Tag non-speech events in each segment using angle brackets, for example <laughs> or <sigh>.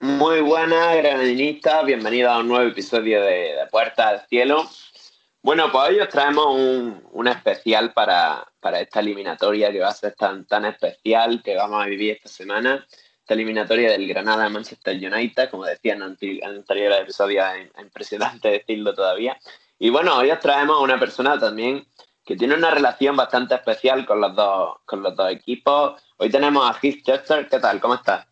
Muy buenas, granadinistas. Bienvenidos a un nuevo episodio de, de Puerta al Cielo. Bueno, pues hoy os traemos un, especial para, esta eliminatoria que va a ser tan, tan especial que vamos a vivir esta semana. Esta eliminatoria del Granada-Manchester United, como decía en, anteriores episodios, es impresionante decirlo todavía. Y bueno, hoy os traemos a una persona también que tiene una relación bastante especial con los dos, con los dos equipos. Hoy tenemos a Heath Chester. ¿Qué tal? ¿Cómo estás?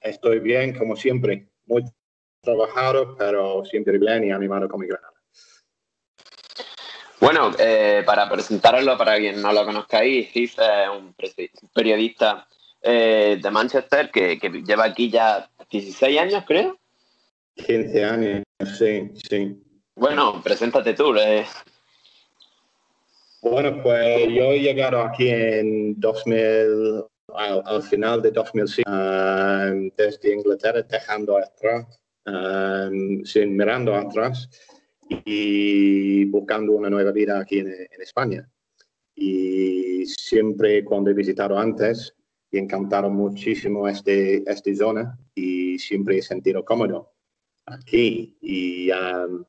Estoy bien, como siempre. Muy trabajado, pero siempre bien y animado con mi Granada. Bueno, eh, para presentarlo, para quien no lo conozcáis, Heath es un periodista eh, de Manchester que, lleva aquí ya 16 años, creo. 15 años, sí, sí. Bueno, preséntate tú. Eh. Bueno, pues yo he llegado aquí en 2000, al, final de 2005, um, desde Inglaterra, dejando atrás, um, sin mirando atrás y buscando una nueva vida aquí en, España. Y siempre cuando he visitado antes, he encantado muchísimo este, esta zona y siempre he sentido cómodo aquí. Y um,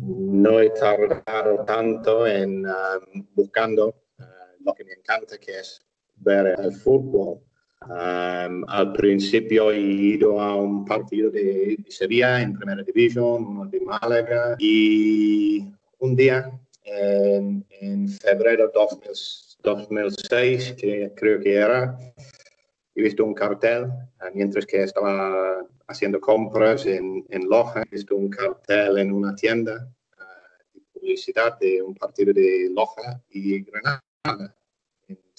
no he tardado tanto en um, buscando uh, lo que me encanta, que es ver el fútbol. Um, al principio he ido a un partido de, Sevilla en Primera División, uno de Málaga, y un día en, febrero de 2006, que creo que era, he visto un cartel, uh, mientras que estaba haciendo compras en, en Loja, he visto un cartel en una tienda uh, de publicidad de un partido de Loja y Granada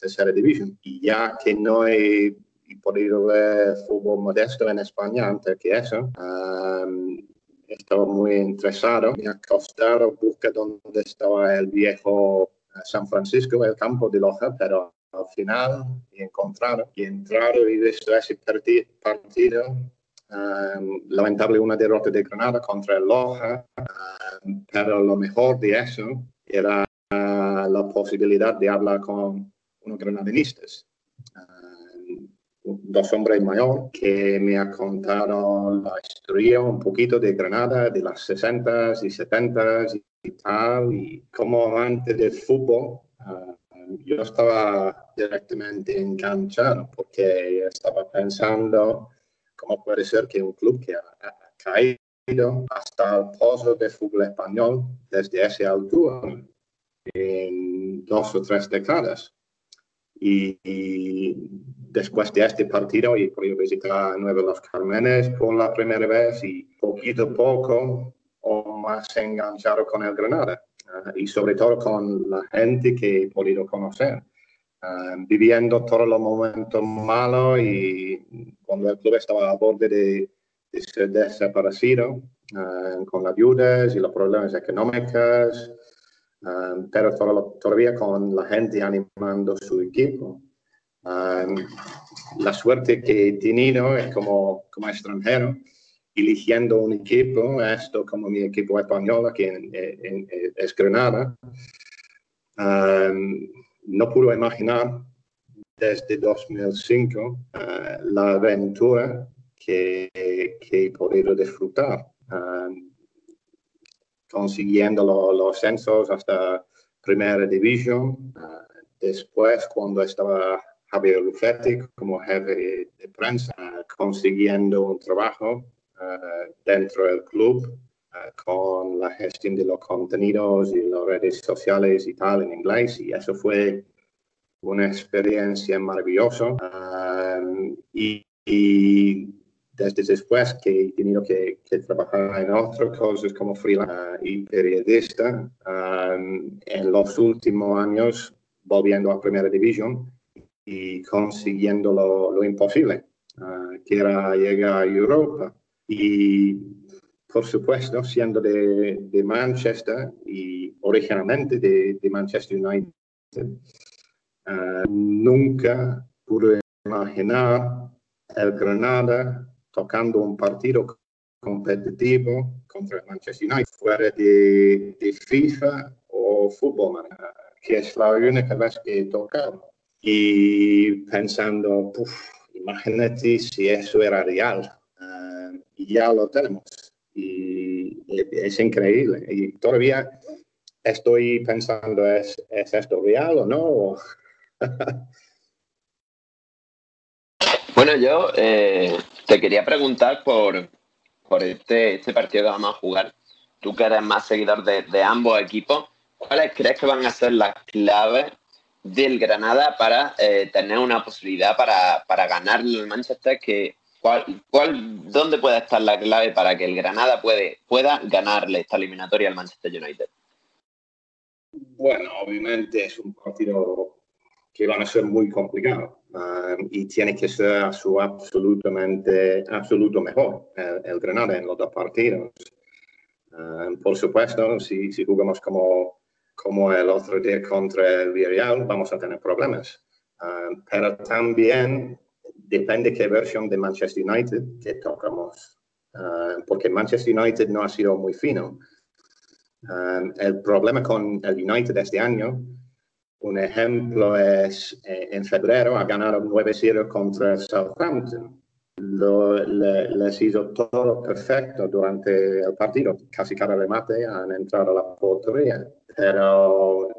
tercera división. Y ya que no he, podido ver fútbol modesto en España antes que eso, um, estaba muy interesado. Me ha costado buscar dónde estaba el viejo San Francisco, el campo de Loja, pero final he encontrado y entrado y visto ese partido. Um, lamentable una derrota de Granada contra el Loja, um, pero lo mejor de eso era la posibilidad de hablar con unos granadinistas, uh, dos hombres mayores que me han contado la historia un poquito de Granada, de las 60 y 70 y tal, y como antes del fútbol, uh, yo estaba directamente enganchado porque estaba pensando cómo puede ser que un club que ha, caído hasta el pozo del fútbol español desde esa altura en dos o tres décadas. Y, después de este partido he podido visitar Nueva Los Carmenes por la primera vez y poquito a poco o más enganchado con el Granada ah, y sobre todo con la gente que he podido conocer. Ah, viviendo todos los momentos malos y cuando el club estaba a borde de, de ser desaparecido, ah, con las ayudas y los problemas económicos, Um, pero todavía con la gente animando su equipo. La suerte que he tenido es como, como extranjero, eligiendo un equipo, esto como mi equipo español, que es Granada, no pude imaginar desde 2005 uh, la aventura que, que, he podido disfrutar consiguiendo los ascensos hasta primera división. Ah, después, cuando estaba Javier Lufetti como jefe de prensa, consiguiendo un trabajo dentro del club con la gestión de los contenidos y las redes sociales y tal en inglés. Y eso fue una experiencia maravillosa. y desde después que he tenido que, trabajar en otras cosas como freelance y periodista, en los últimos años volviendo a Primera División y consiguiendo lo, imposible, uh, que era llegar a Europa. Y por supuesto, siendo de, Manchester y originalmente de, Manchester United, uh, nunca pude imaginar el Granada tocando un partido competitivo contra Manchester United, fuera de, FIFA o Football que es la única vez que he tocado. Y pensando, imagínate si eso era real. Uh, ya lo tenemos. Y es increíble. Y todavía estoy pensando, ¿es, ¿es esto real o no? <laughs> bueno, yo eh, te quería preguntar por, por este, este partido que vamos a jugar. Tú que eres más seguidor de, de ambos equipos, ¿cuáles crees que van a ser las claves del Granada para eh, tener una posibilidad para, para ganar el Manchester? Que, ¿cuál, ¿Dónde puede estar la clave para que el Granada puede, pueda ganarle esta eliminatoria al Manchester United? Bueno, obviamente es un partido que van a ser muy complicado um, y tiene que ser a su absolutamente absoluto mejor el, Granada en los dos partidos. Um, por supuesto, si, jugamos como, como el otro día contra el Villarreal, vamos a tener problemas. Um, pero también depende qué versión de Manchester United que tocamos, porque Manchester United no ha sido muy fino. Um, el problema con el United este año, un ejemplo es eh, en febrero ha ganado 9-0 contra Southampton. Lo, le, les hizo todo perfecto durante el partido. Casi cada remate han entrado a la portería. Pero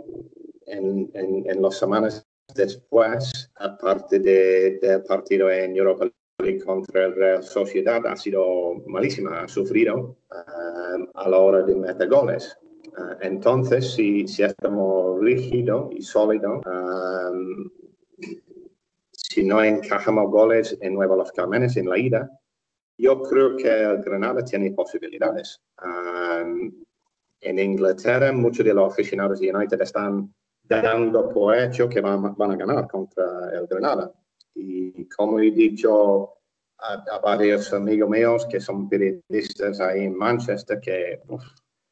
en, en, en las semanas después, aparte del de partido en Europa contra el Real Sociedad ha sido malísima, ha sufrido uh, a la hora de meter goles. Uh, entonces, si, si, estamos rígidos y sólidos, um, si no encajamos goles en Nueva Los Cármenes en la ida, yo creo que el Granada tiene posibilidades. Um, en Inglaterra, muchos de los aficionados de United están dando por hecho que van, van a ganar contra el Granada. Y como he dicho a, varios amigos míos que son periodistas ahí en Manchester, que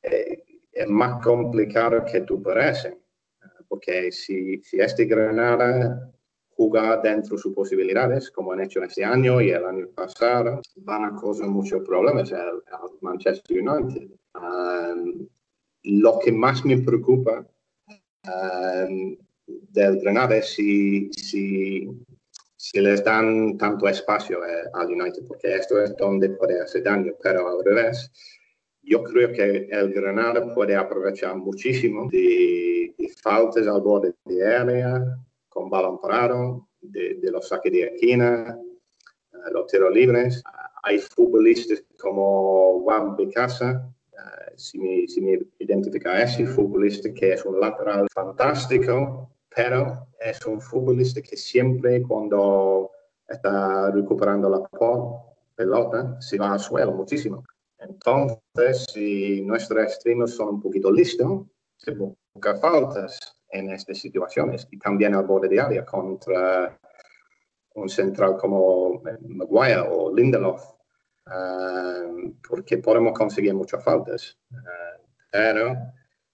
eh, es más complicado que tú pareces. Porque si, si este Granada juega dentro de sus posibilidades, como han hecho este año y el año pasado, van a causar muchos problemas al, Manchester United. Um, lo que más me preocupa um, del Granada si, si si les dan tanto espacio eh, al United, porque esto es donde puede hacer daño, pero al revés, yo creo que el Granada puede aprovechar muchísimo de, faltas al borde de área, con balón parado, de, los saques de esquina, uh, los tiros libres. hay futbolistas como Juan Picasa, si, me, si me identifica ese futbolista que es un lateral fantástico, pero es un futbolista que siempre cuando está recuperando la pelota se va al suelo muchísimo. Entonces, si nuestros extremos son un poquito listos, se busca faltas en estas situaciones y también al borde de área contra un central como Maguire o Lindelof, uh, porque podemos conseguir muchas faltas. Uh, pero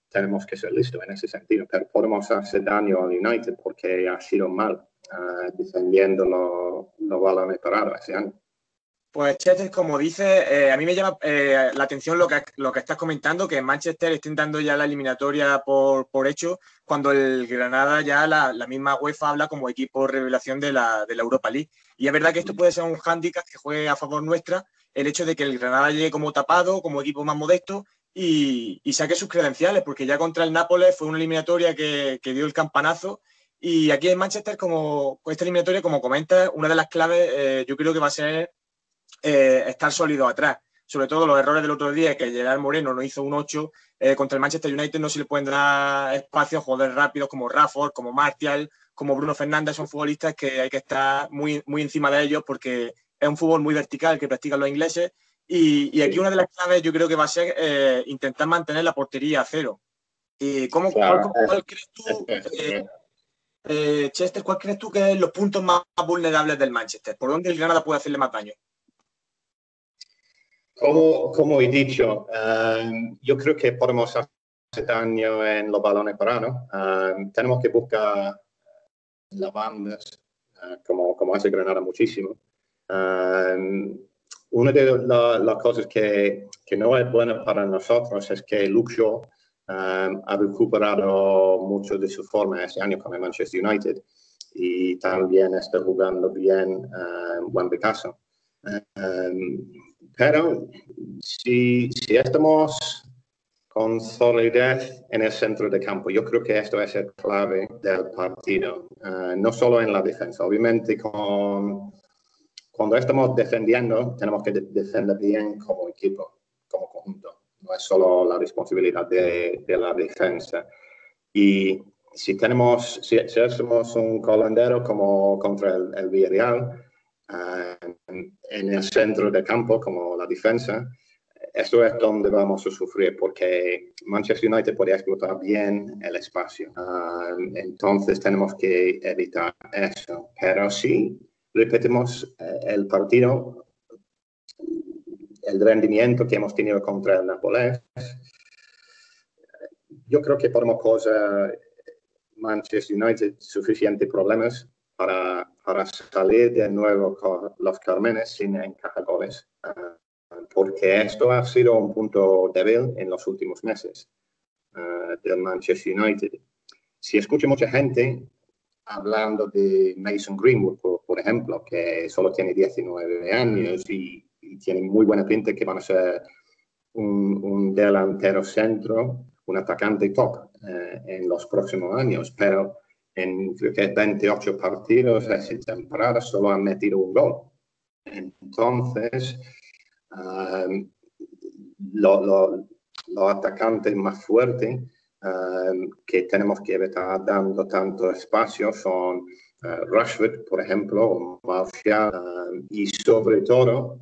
tenemos que ser listos en ese sentido, pero podemos hacer daño al United porque ha sido mal uh, defendiendo los lo balones parados ese año. Pues Chester, como dice, eh, a mí me llama eh, la atención lo que, lo que estás comentando, que Manchester está dando ya la eliminatoria por, por hecho, cuando el Granada ya la, la, misma UEFA habla como equipo revelación de la, de la Europa League. Y es verdad que esto puede ser un hándicap que juegue a favor nuestra, el hecho de que el Granada llegue como tapado, como equipo más modesto, y, saque sus credenciales, porque ya contra el Nápoles fue una eliminatoria que, dio el campanazo. Y aquí en Manchester, como con esta eliminatoria, como comenta, una de las claves eh, yo creo que va a ser eh, estar sólido atrás. Sobre todo los errores del otro día, que Gerard Moreno no hizo un 8, eh, contra el Manchester United no se le pueden dar espacio a jugadores rápidos como Rafford, como Martial, como Bruno Fernández, son futbolistas que hay que estar muy, muy encima de ellos porque es un fútbol muy vertical que practican los ingleses y, aquí una de las claves yo creo que va a ser eh, intentar mantener la portería a cero. ¿Y cómo, cuál, crees tú, eh, Chester, cuál crees tú que son los puntos más vulnerables del Manchester? ¿Por dónde el Granada puede hacerle más daño? Como, como he dicho, yo creo que podemos hacer daño en los balones parados. tenemos que buscar las bandas, como, como hace Granada muchísimo una de las cosas que, que, no es buena para nosotros es que Luxo um, ha recuperado mucho de su forma este año con el Manchester United y también está jugando bien um, Juan Picasso. Um, pero si, si estamos con solidez en el centro de campo. Yo creo que esto es el clave del partido, uh, no solo en la defensa. Obviamente, con, cuando estamos defendiendo, tenemos que de defender bien como equipo, como conjunto. No es solo la responsabilidad de, de la defensa. Y si tenemos, si, si hacemos un colandero como contra el, el Villarreal, uh, en el centro del campo, como la defensa, esto es donde vamos a sufrir porque Manchester United puede explotar bien el espacio. Ah, entonces tenemos que evitar eso. Pero si repetimos eh, el partido, el rendimiento que hemos tenido contra el Nápoles, yo creo que podemos causar Manchester United suficientes problemas para, para salir de nuevo con los Carmenes sin encajar goles. Ah, porque esto ha sido un punto débil en los últimos meses uh, del Manchester United. Si escucho mucha gente hablando de Mason Greenwood, por, ejemplo, que solo tiene 19 años y, tiene muy buena pinta que van a ser un, delantero centro, un atacante top uh, en los próximos años, pero en creo que 28 partidos esa temporada solo han metido un gol. Entonces, los atacantes más fuertes que tenemos que estar dando tanto espacio son uh, Rashford, por ejemplo, Martial, y sobre todo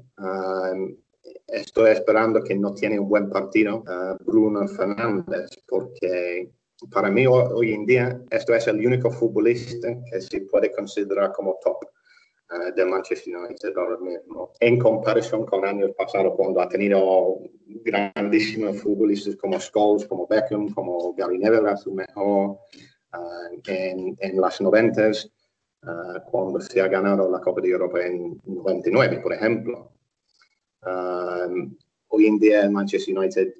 estoy esperando que no tiene un buen partido uh, Bruno Fernández, porque para mí hoy en día esto es el único futbolista que se puede considerar como top. Eh, de Manchester United ahora mismo, en comparación con años pasados cuando ha tenido grandísimos futbolistas como Scholes, como Beckham, como Gary Neville a su mejor uh, en, en, las noventas, uh, cuando se ha ganado la Copa de Europa en 99, por ejemplo. Hoy en día Manchester United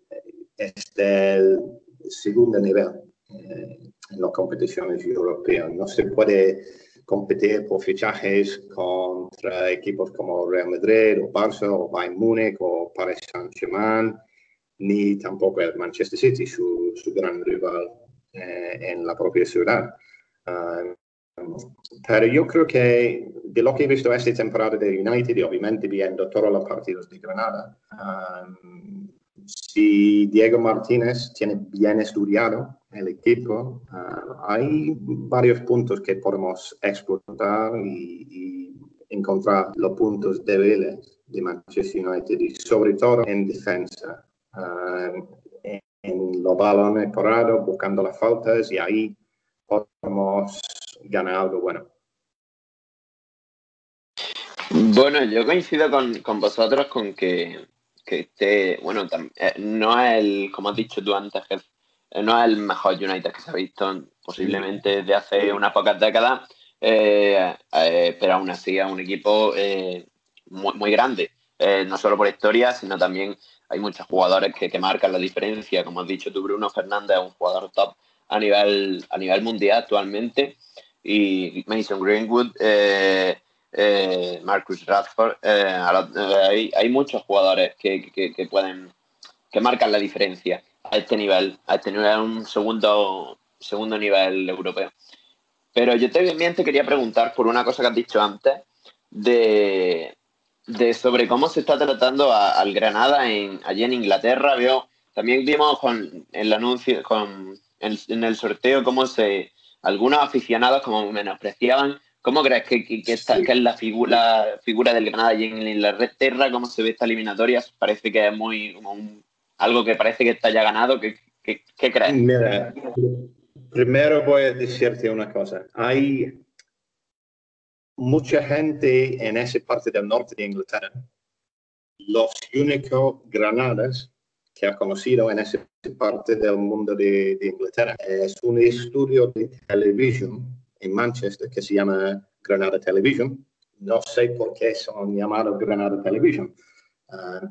es del segundo nivel eh, en las competiciones europeas. No se puede competir por fichajes contra equipos como Real Madrid o Barça o Bayern Múnich o Paris Saint-Germain, ni tampoco el Manchester City, su, su gran rival eh, en la propia ciudad. Uh, pero yo creo que de lo que he visto esta temporada de United y obviamente viendo todos los partidos de Granada, um, Diego Martínez tiene bien estudiado el equipo, uh, hay varios puntos que podemos explotar y, encontrar los puntos débiles de Manchester United y sobre todo en defensa. Uh, en, los balones parados, buscando las faltas y ahí podemos ganar algo bueno. Bueno, yo coincido con, con vosotros con que que esté, bueno, eh, no es el, como has dicho tú antes, eh, no es el mejor United que se ha visto posiblemente desde hace unas pocas décadas, eh, pero aún así es un equipo muy, muy, grande, no solo por historia, sino también hay muchos jugadores que, que, marcan la diferencia, como has dicho tú, Bruno Fernández es un jugador top a nivel, a nivel mundial actualmente, y Mason Greenwood Marcus Radford, eh, eh, hay, muchos jugadores que, pueden, que marcan la diferencia a este nivel, a este nivel, un segundo, segundo nivel europeo. Pero yo también te quería preguntar por una cosa que has dicho antes, de, sobre cómo se está tratando al Granada en, allí en Inglaterra. Veo, también vimos con el anuncio, con, en, el sorteo, cómo se algunos aficionados como menospreciaban ¿Cómo crees que, que, es la figura, figura del Granada y en la red Terra? ¿Cómo se ve esta eliminatoria? Parece que es muy algo que parece que está ya ganado. ¿Qué, qué, crees? Mira, primero voy a decirte una cosa. Hay mucha gente en esa parte del norte de Inglaterra. Los únicos granadas que ha conocido en esa parte del mundo de, de Inglaterra. Es un estudio de televisión en Manchester que se llama Granada Television. No sé por qué son llamados Granada Television,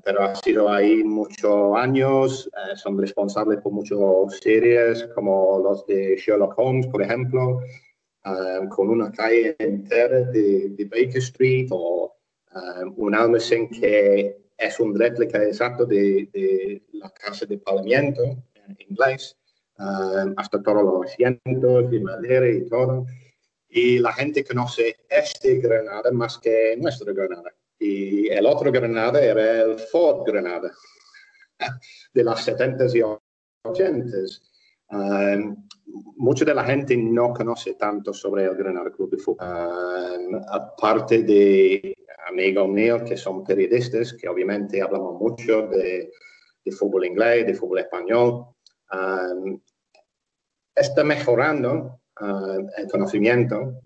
pero ha sido ahí muchos años, son responsables por muchas series como los de Sherlock Holmes, por ejemplo, con una calle entera de, Baker Street o un almacén que es un réplica exacto de, de la casa de Parlamento en inglés, hasta todos los asientos y madera y todo. Y la gente conoce este Granada más que nuestro Granada. Y el otro Granada era el Ford Granada <laughs> de las 70s y 80s. Um, mucha de la gente no conoce tanto sobre el Granada Club de Fútbol. Um, aparte de amigos míos que son periodistas, que obviamente hablamos mucho de, de fútbol inglés, de fútbol español, um, está mejorando uh, el conocimiento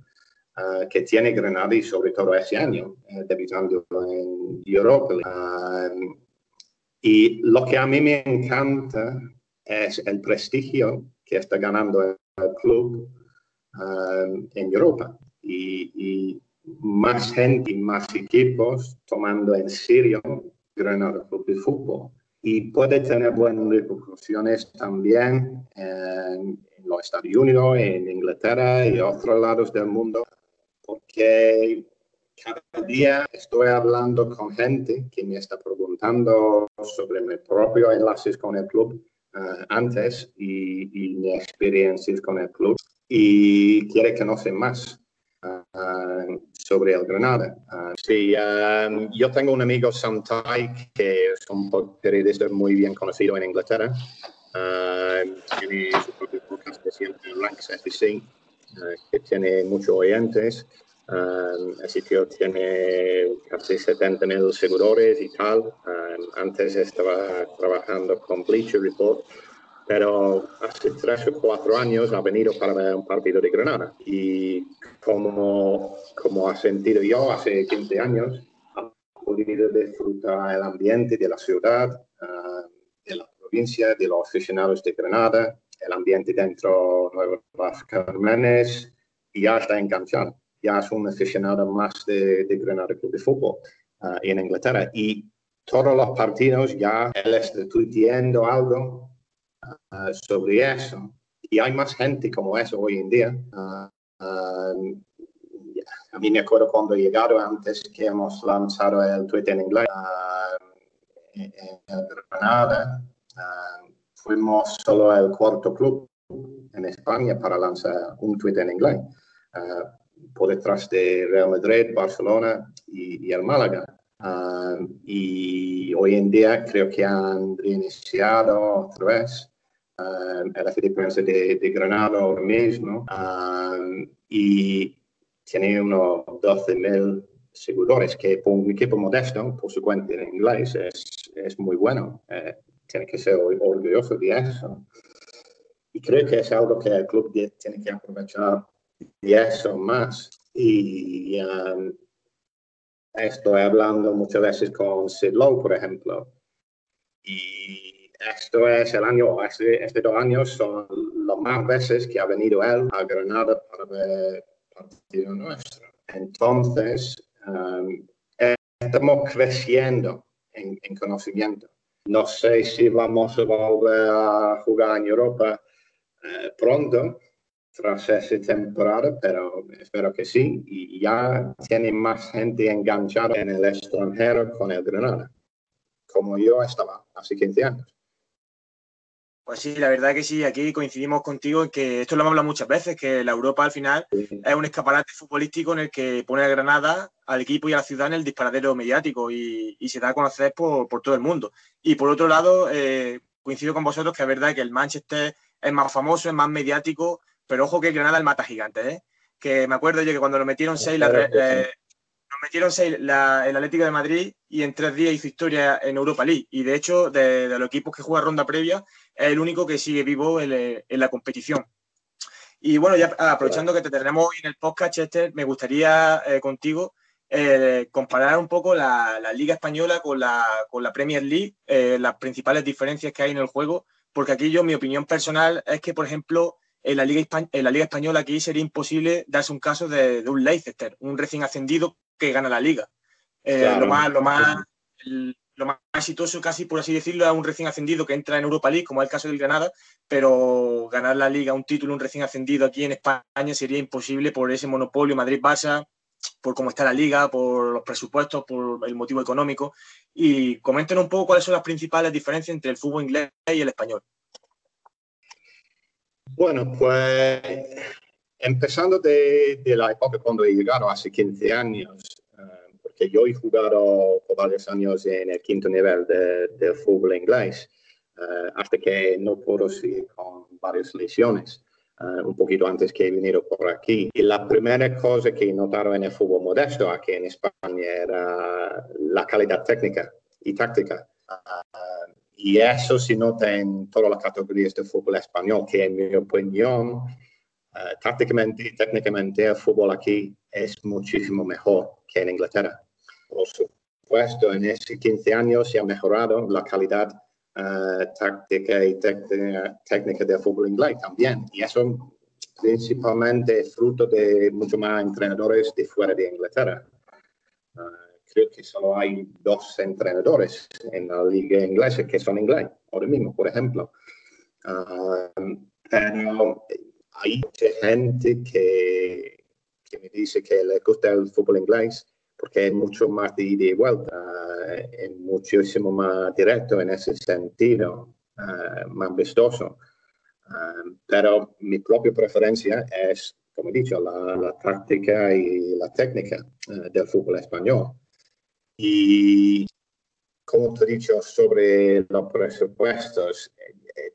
uh, que tiene Granada y sobre todo ese año, uh, debutando en Europa. Um, y lo que a mí me encanta es el prestigio que está ganando el club en Europa. Y, y, más gente y más equipos tomando en serio Granada Club de Fútbol. Y puede tener buenas repercusiones también en, los Estados Unidos, en Inglaterra y otros lados del mundo, porque cada día estoy hablando con gente que me está preguntando sobre mis propios enlaces con el club uh, antes y, y mis experiencias con el club y quiere conocer más uh, sobre el Granada. Uh, sí, um, yo tengo un amigo, Sam Tai, que es un periodista muy bien conocido en Inglaterra. Uh, tiene su propio podcast que se llama Ranks FC, que tiene muchos oyentes. Um, el sitio tiene casi 70 mil seguidores y tal. Um, antes estaba trabajando con Bleacher Report, pero hace tres o cuatro años ha venido para ver un partido de Granada. Y como, como ha sentido yo hace 15 años, ha podido disfrutar el ambiente de la ciudad, uh, de la de los aficionados de Granada, el ambiente dentro de Nuevas Carmenes, y ya está enganchado. Ya es un aficionado más de, de Granada Club de Fútbol uh, en Inglaterra. Y todos los partidos ya él está tuiteando algo uh, sobre eso. Y hay más gente como eso hoy en día. Uh, a mí me acuerdo cuando he llegado antes que hemos lanzado el tweet en inglés en Granada fuimos solo el cuarto club en España para lanzar un tweet en inglés, uh, por detrás de Real Madrid, Barcelona y, el Málaga. Ah, y hoy en día creo que han reiniciado otra vez la frecuencia de, de Granada ahora mismo y tiene unos 12.000 seguidores, que por un equipo modesto, por su cuenta en inglés, es, es muy bueno. Eh, tiene que ser orgulloso de eso. Y creo que es algo que el club tiene que aprovechar de eso más. Y um, estoy hablando muchas veces con Sid Lowe, por ejemplo. Y esto es el año, este, este dos años son las más veces que ha venido él a Granada para ver partido nuestro. Entonces, um, estamos creciendo en, en conocimiento. No sé si vamos a volver a jugar en Europa eh, pronto, tras esa temporada, pero espero que sí. Y ya tiene más gente enganchada en el extranjero con el Granada, como yo estaba hace 15 años. Pues sí, la verdad que sí, aquí coincidimos contigo en que esto lo hemos hablado muchas veces, que la Europa al final es un escaparate futbolístico en el que pone a Granada, al equipo y a la ciudad en el disparadero mediático y, se da a conocer por, todo el mundo. Y por otro lado, eh, coincido con vosotros que es verdad que el Manchester es más famoso, es más mediático, pero ojo que Granada es el mata gigante, ¿eh? Que me acuerdo yo que cuando lo metieron seis, la, metieron seis la, el Atlético de Madrid y en tres días hizo historia en Europa League. Y de hecho, de, los equipos que juega ronda previa, es el único que sigue vivo en, la competición. Y bueno, ya aprovechando que te tenemos hoy en el podcast, me gustaría eh, contigo eh, comparar un poco la, Liga Española con la, con la Premier League, eh, las principales diferencias que hay en el juego, porque aquí yo, mi opinión personal es que, por ejemplo, en la Liga, en la Liga Española aquí sería imposible darse un caso de, de un Leicester, un recién ascendido que gana la liga. Eh, lo más, lo más lo más exitoso, casi por así decirlo, a un recién ascendido que entra en Europa League, como es el caso del Granada, pero ganar la liga, un título, un recién ascendido aquí en España sería imposible por ese monopolio Madrid-Barça, por cómo está la liga, por los presupuestos, por el motivo económico. Y comenten un poco cuáles son las principales diferencias entre el fútbol inglés y el español. Bueno, pues empezando de, la época cuando he llegado hace 15 años, eh, porque yo he jugado por varios años en el quinto nivel del fútbol inglés, eh, hasta que no puedo seguir con varias lesiones. Eh, un poquito antes que he venido por aquí. Y la primera cosa que notaron en el fútbol modesto aquí en España era la calidad técnica y táctica. Uh, y eso se nota en todas las categorías del fútbol español, que en mi opinión, uh, tácticamente y técnicamente el fútbol aquí es muchísimo mejor que en Inglaterra. Por supuesto, en esos 15 años se ha mejorado la calidad uh, táctica y técnica del fútbol inglés también. Y eso principalmente fruto de mucho más entrenadores de fuera de Inglaterra. Uh, creo que solo hay dos entrenadores en la liga inglesa que son inglés, ahora mismo, por ejemplo. Pero hay gente que, que me dice que le gusta el fútbol inglés porque es mucho más de ida y vuelta, es muchísimo más directo en ese sentido, uh, más vistoso. Uh, pero mi propia preferencia es, como he dicho, la, la táctica y la técnica uh, del fútbol español. Y como te he dicho sobre los presupuestos,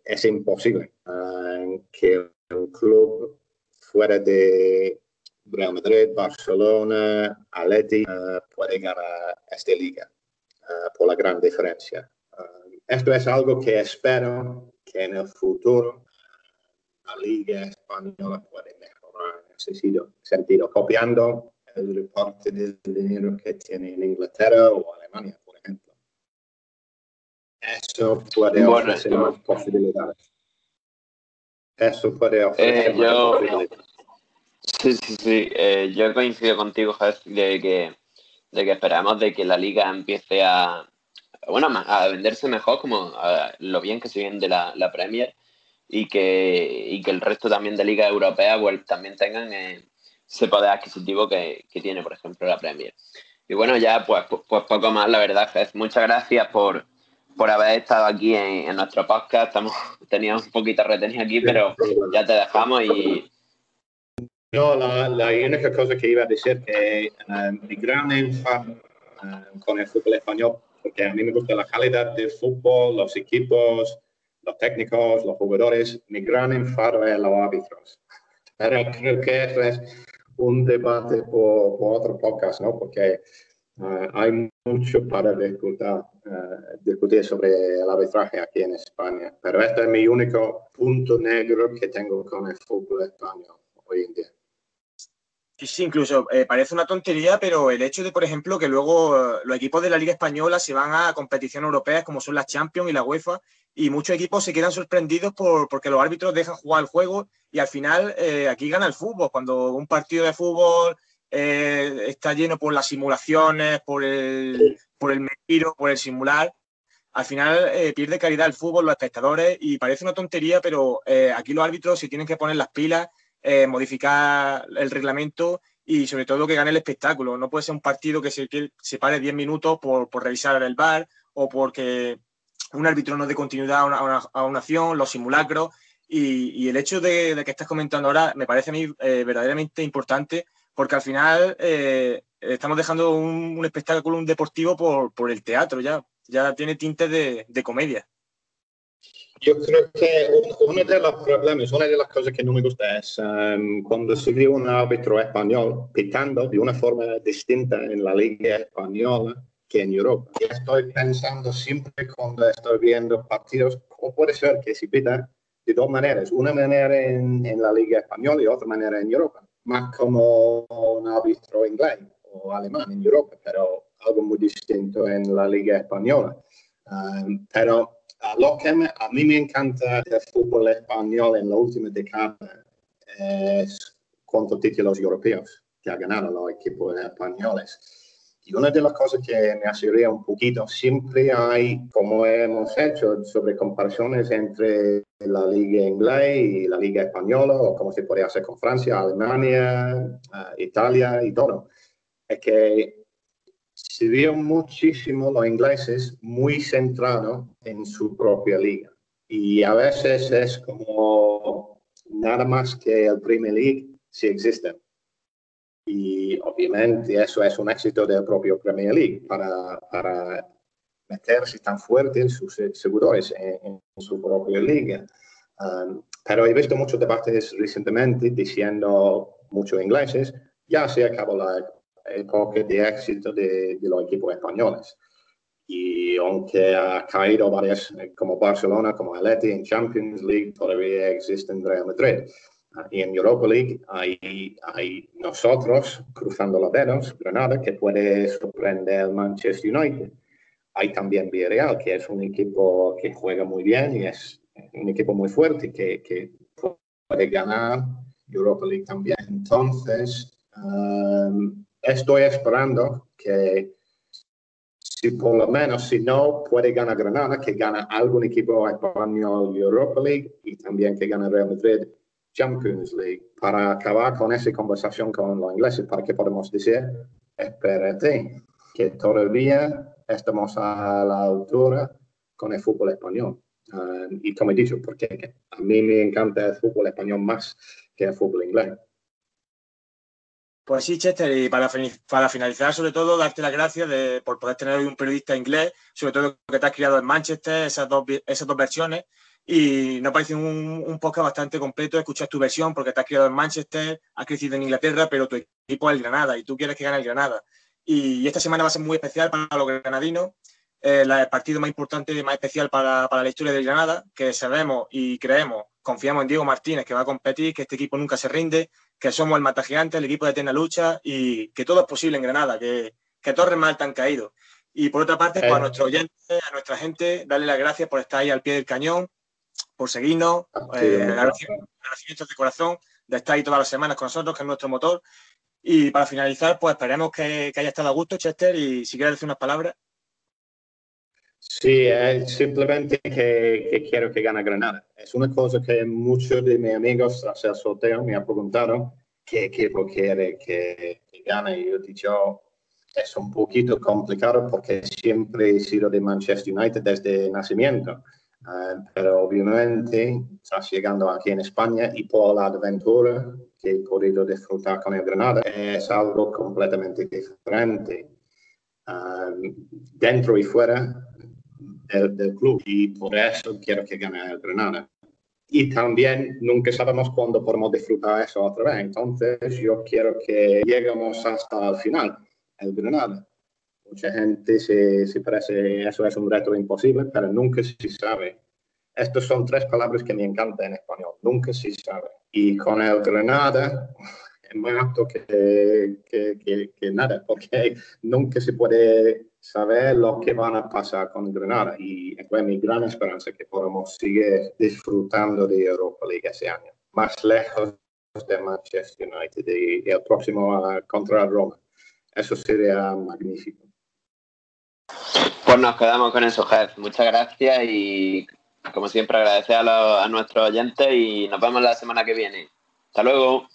es imposible que un club fuera de Real Madrid, Barcelona, Atleti uh, puede ganar esta liga uh, por la gran diferencia. Uh, esto es algo que espero que en el futuro la liga española puede mejorar en ese sentido, copiando el reporte del dinero que tiene en Inglaterra o Alemania, por ejemplo. Eso puede ofrecer más posibilidades. Eso ofrecer eh, posibilidades. Sí, sí, sí. Eh, yo coincido contigo, Jez, de que, de que esperamos de que la liga empiece a, bueno, a venderse mejor, como lo bien que se vende la, la Premier, y que, y que el resto también de ligas europeas pues, también tengan eh, ese poder adquisitivo que, que, tiene, por ejemplo, la Premier. Y bueno, ya pues, pues poco más, la verdad, Jez. Muchas gracias por, por haber estado aquí en, en nuestro podcast. Estamos, teníamos un poquito retenido aquí, pero ya te dejamos y no, la, la, única cosa que iba a decir que um, mi gran enfado um, con el fútbol español, porque a mí me gusta la calidad del fútbol, los equipos, los técnicos, los jugadores, mi gran enfado es los árbitros. Pero creo que es un debate por, por otro podcast, ¿no? Porque uh, hay mucho para discutir, uh, discutir sobre el arbitraje aquí en España. Pero este es mi único punto negro que tengo con el fútbol español hoy en día. Sí, sí, incluso eh, parece una tontería, pero el hecho de, por ejemplo, que luego eh, los equipos de la Liga Española se van a competiciones europeas como son la Champions y la UEFA, y muchos equipos se quedan sorprendidos por, porque los árbitros dejan jugar el juego y al final eh, aquí gana el fútbol. Cuando un partido de fútbol está lleno por las simulaciones, por el, por el mentir, por el simular, al final pierde calidad el fútbol, los espectadores, y parece una tontería, pero aquí los árbitros se tienen que poner las pilas eh, modificar el reglamento y sobre todo que gane el espectáculo. No puede ser un partido que se, se pare 10 minutos por, por, revisar el bar o porque un árbitro no dé continuidad a una, a una, acción, los simulacros. Y, y el hecho de, de, que estás comentando ahora me parece a mí eh, verdaderamente importante porque al final eh, estamos dejando un, un, espectáculo, un deportivo por, por el teatro ya. Ya tiene tintes de, de comedia. Yo creo que uno de los problemas, una de las cosas que no me gusta es um, cuando se ve un árbitro español pitando de una forma distinta en la liga española que en Europa. Y estoy pensando siempre cuando estoy viendo partidos, ¿cómo puede ser que se pita de dos maneras? Una manera en, en la liga española y otra manera en Europa. Más como un árbitro inglés o alemán en Europa, pero algo muy distinto en la liga española. Um, pero a lo que a mí me encanta el fútbol español en la última década es cuántos títulos europeos que ha ganado los equipos españoles. Y una de las cosas que me aseguraría un poquito, siempre hay, como hemos hecho, sobre comparaciones entre la liga inglesa y la liga española, o como se podría hacer con Francia, Alemania, eh, Italia y todo. Es que se vio muchísimo los ingleses muy centrados en su propia liga. Y a veces es como nada más que el Premier League si existe y obviamente eso es un éxito del propio Premier League para, para meterse tan fuerte en sus seguidores en, su propia liga. Um, pero he visto muchos debates recientemente diciendo, muchos ingleses, ya se acabó la época de éxito de, de los equipos españoles. Y aunque ha caído varias, como Barcelona, como Atleti en Champions League, todavía existen Real Madrid. Y en Europa League hay, hay nosotros cruzando los dedos, Granada, que puede sorprender al Manchester United. Hay también Villarreal, que es un equipo que juega muy bien y es un equipo muy fuerte que, que puede ganar Europa League también. Entonces, um, estoy esperando que si por lo menos, si no puede ganar Granada, que gana algún equipo español Europa League y también que gane Real Madrid Champions League para acabar con esa conversación con los ingleses, para que podemos decir, espérate, que todavía estamos a la altura con el fútbol español. Ah, y como he dicho, porque a mí me encanta el fútbol español más que el fútbol inglés. Pues sí, Chester, y para, para finalizar, sobre todo, darte las gracias de, por poder tener hoy un periodista inglés, sobre todo que te has criado en Manchester, esas dos, esas dos versiones, y nos parece un, un, podcast bastante completo escuchar tu versión porque te has criado en Manchester, has crecido en Inglaterra, pero tu equipo es el Granada y tú quieres que gane el Granada. Y esta semana va a ser muy especial para los granadinos, eh, el partido más importante y más especial para, para, la historia del Granada, que sabemos y creemos, confiamos en Diego Martínez, que va a competir, que este equipo nunca se rinde, que somos el mata gigante, el equipo de eterna lucha y que todo es posible en Granada, que, que Torres Malta han caído. Y por otra parte, pues, a eh. nuestros oyentes, a nuestra gente, darle las gracias por estar ahí al pie del cañón, por seguirnos, eh, agradecimientos de corazón de estar ahí todas las semanas con nosotros, que es nuestro motor. Y para finalizar, pues esperemos que, haya estado a gusto, Chester, y si quieres decir unas palabras. Sí, simplemente que, quiero que gane Granada. Es una cosa que muchos de mis amigos el sorteo me han preguntado qué equipo quiere que, que gane. Y yo he dicho, es un poquito complicado porque siempre he sido de Manchester United desde nacimiento. Eh, pero obviamente estás llegando aquí en España y por la aventura que he podido disfrutar con el Granada es algo completamente diferente eh, dentro y fuera del, club y por eso quiero que gane el Granada. Y también nunca sabemos cuándo podemos disfrutar eso otra vez. Entonces yo quiero que lleguemos hasta el final, el Granada. Mucha gente se, se parece, eso es un reto imposible, pero nunca se sabe. Estas son tres palabras que me encantan en español, nunca se sabe. Y con el Granada, <laughs> es más alto que, que, que, nada, porque <laughs> nunca se puede saber lo que van a pasar con Granada. Y es mi gran esperanza que podamos seguir disfrutando de Europa League ese año, más lejos de Manchester United y, el próximo contra Roma. Eso sería magnífico. Nos quedamos con eso, Jeff. Muchas gracias y como siempre agradecer a, a nuestros oyentes y nos vemos la semana que viene. Hasta luego.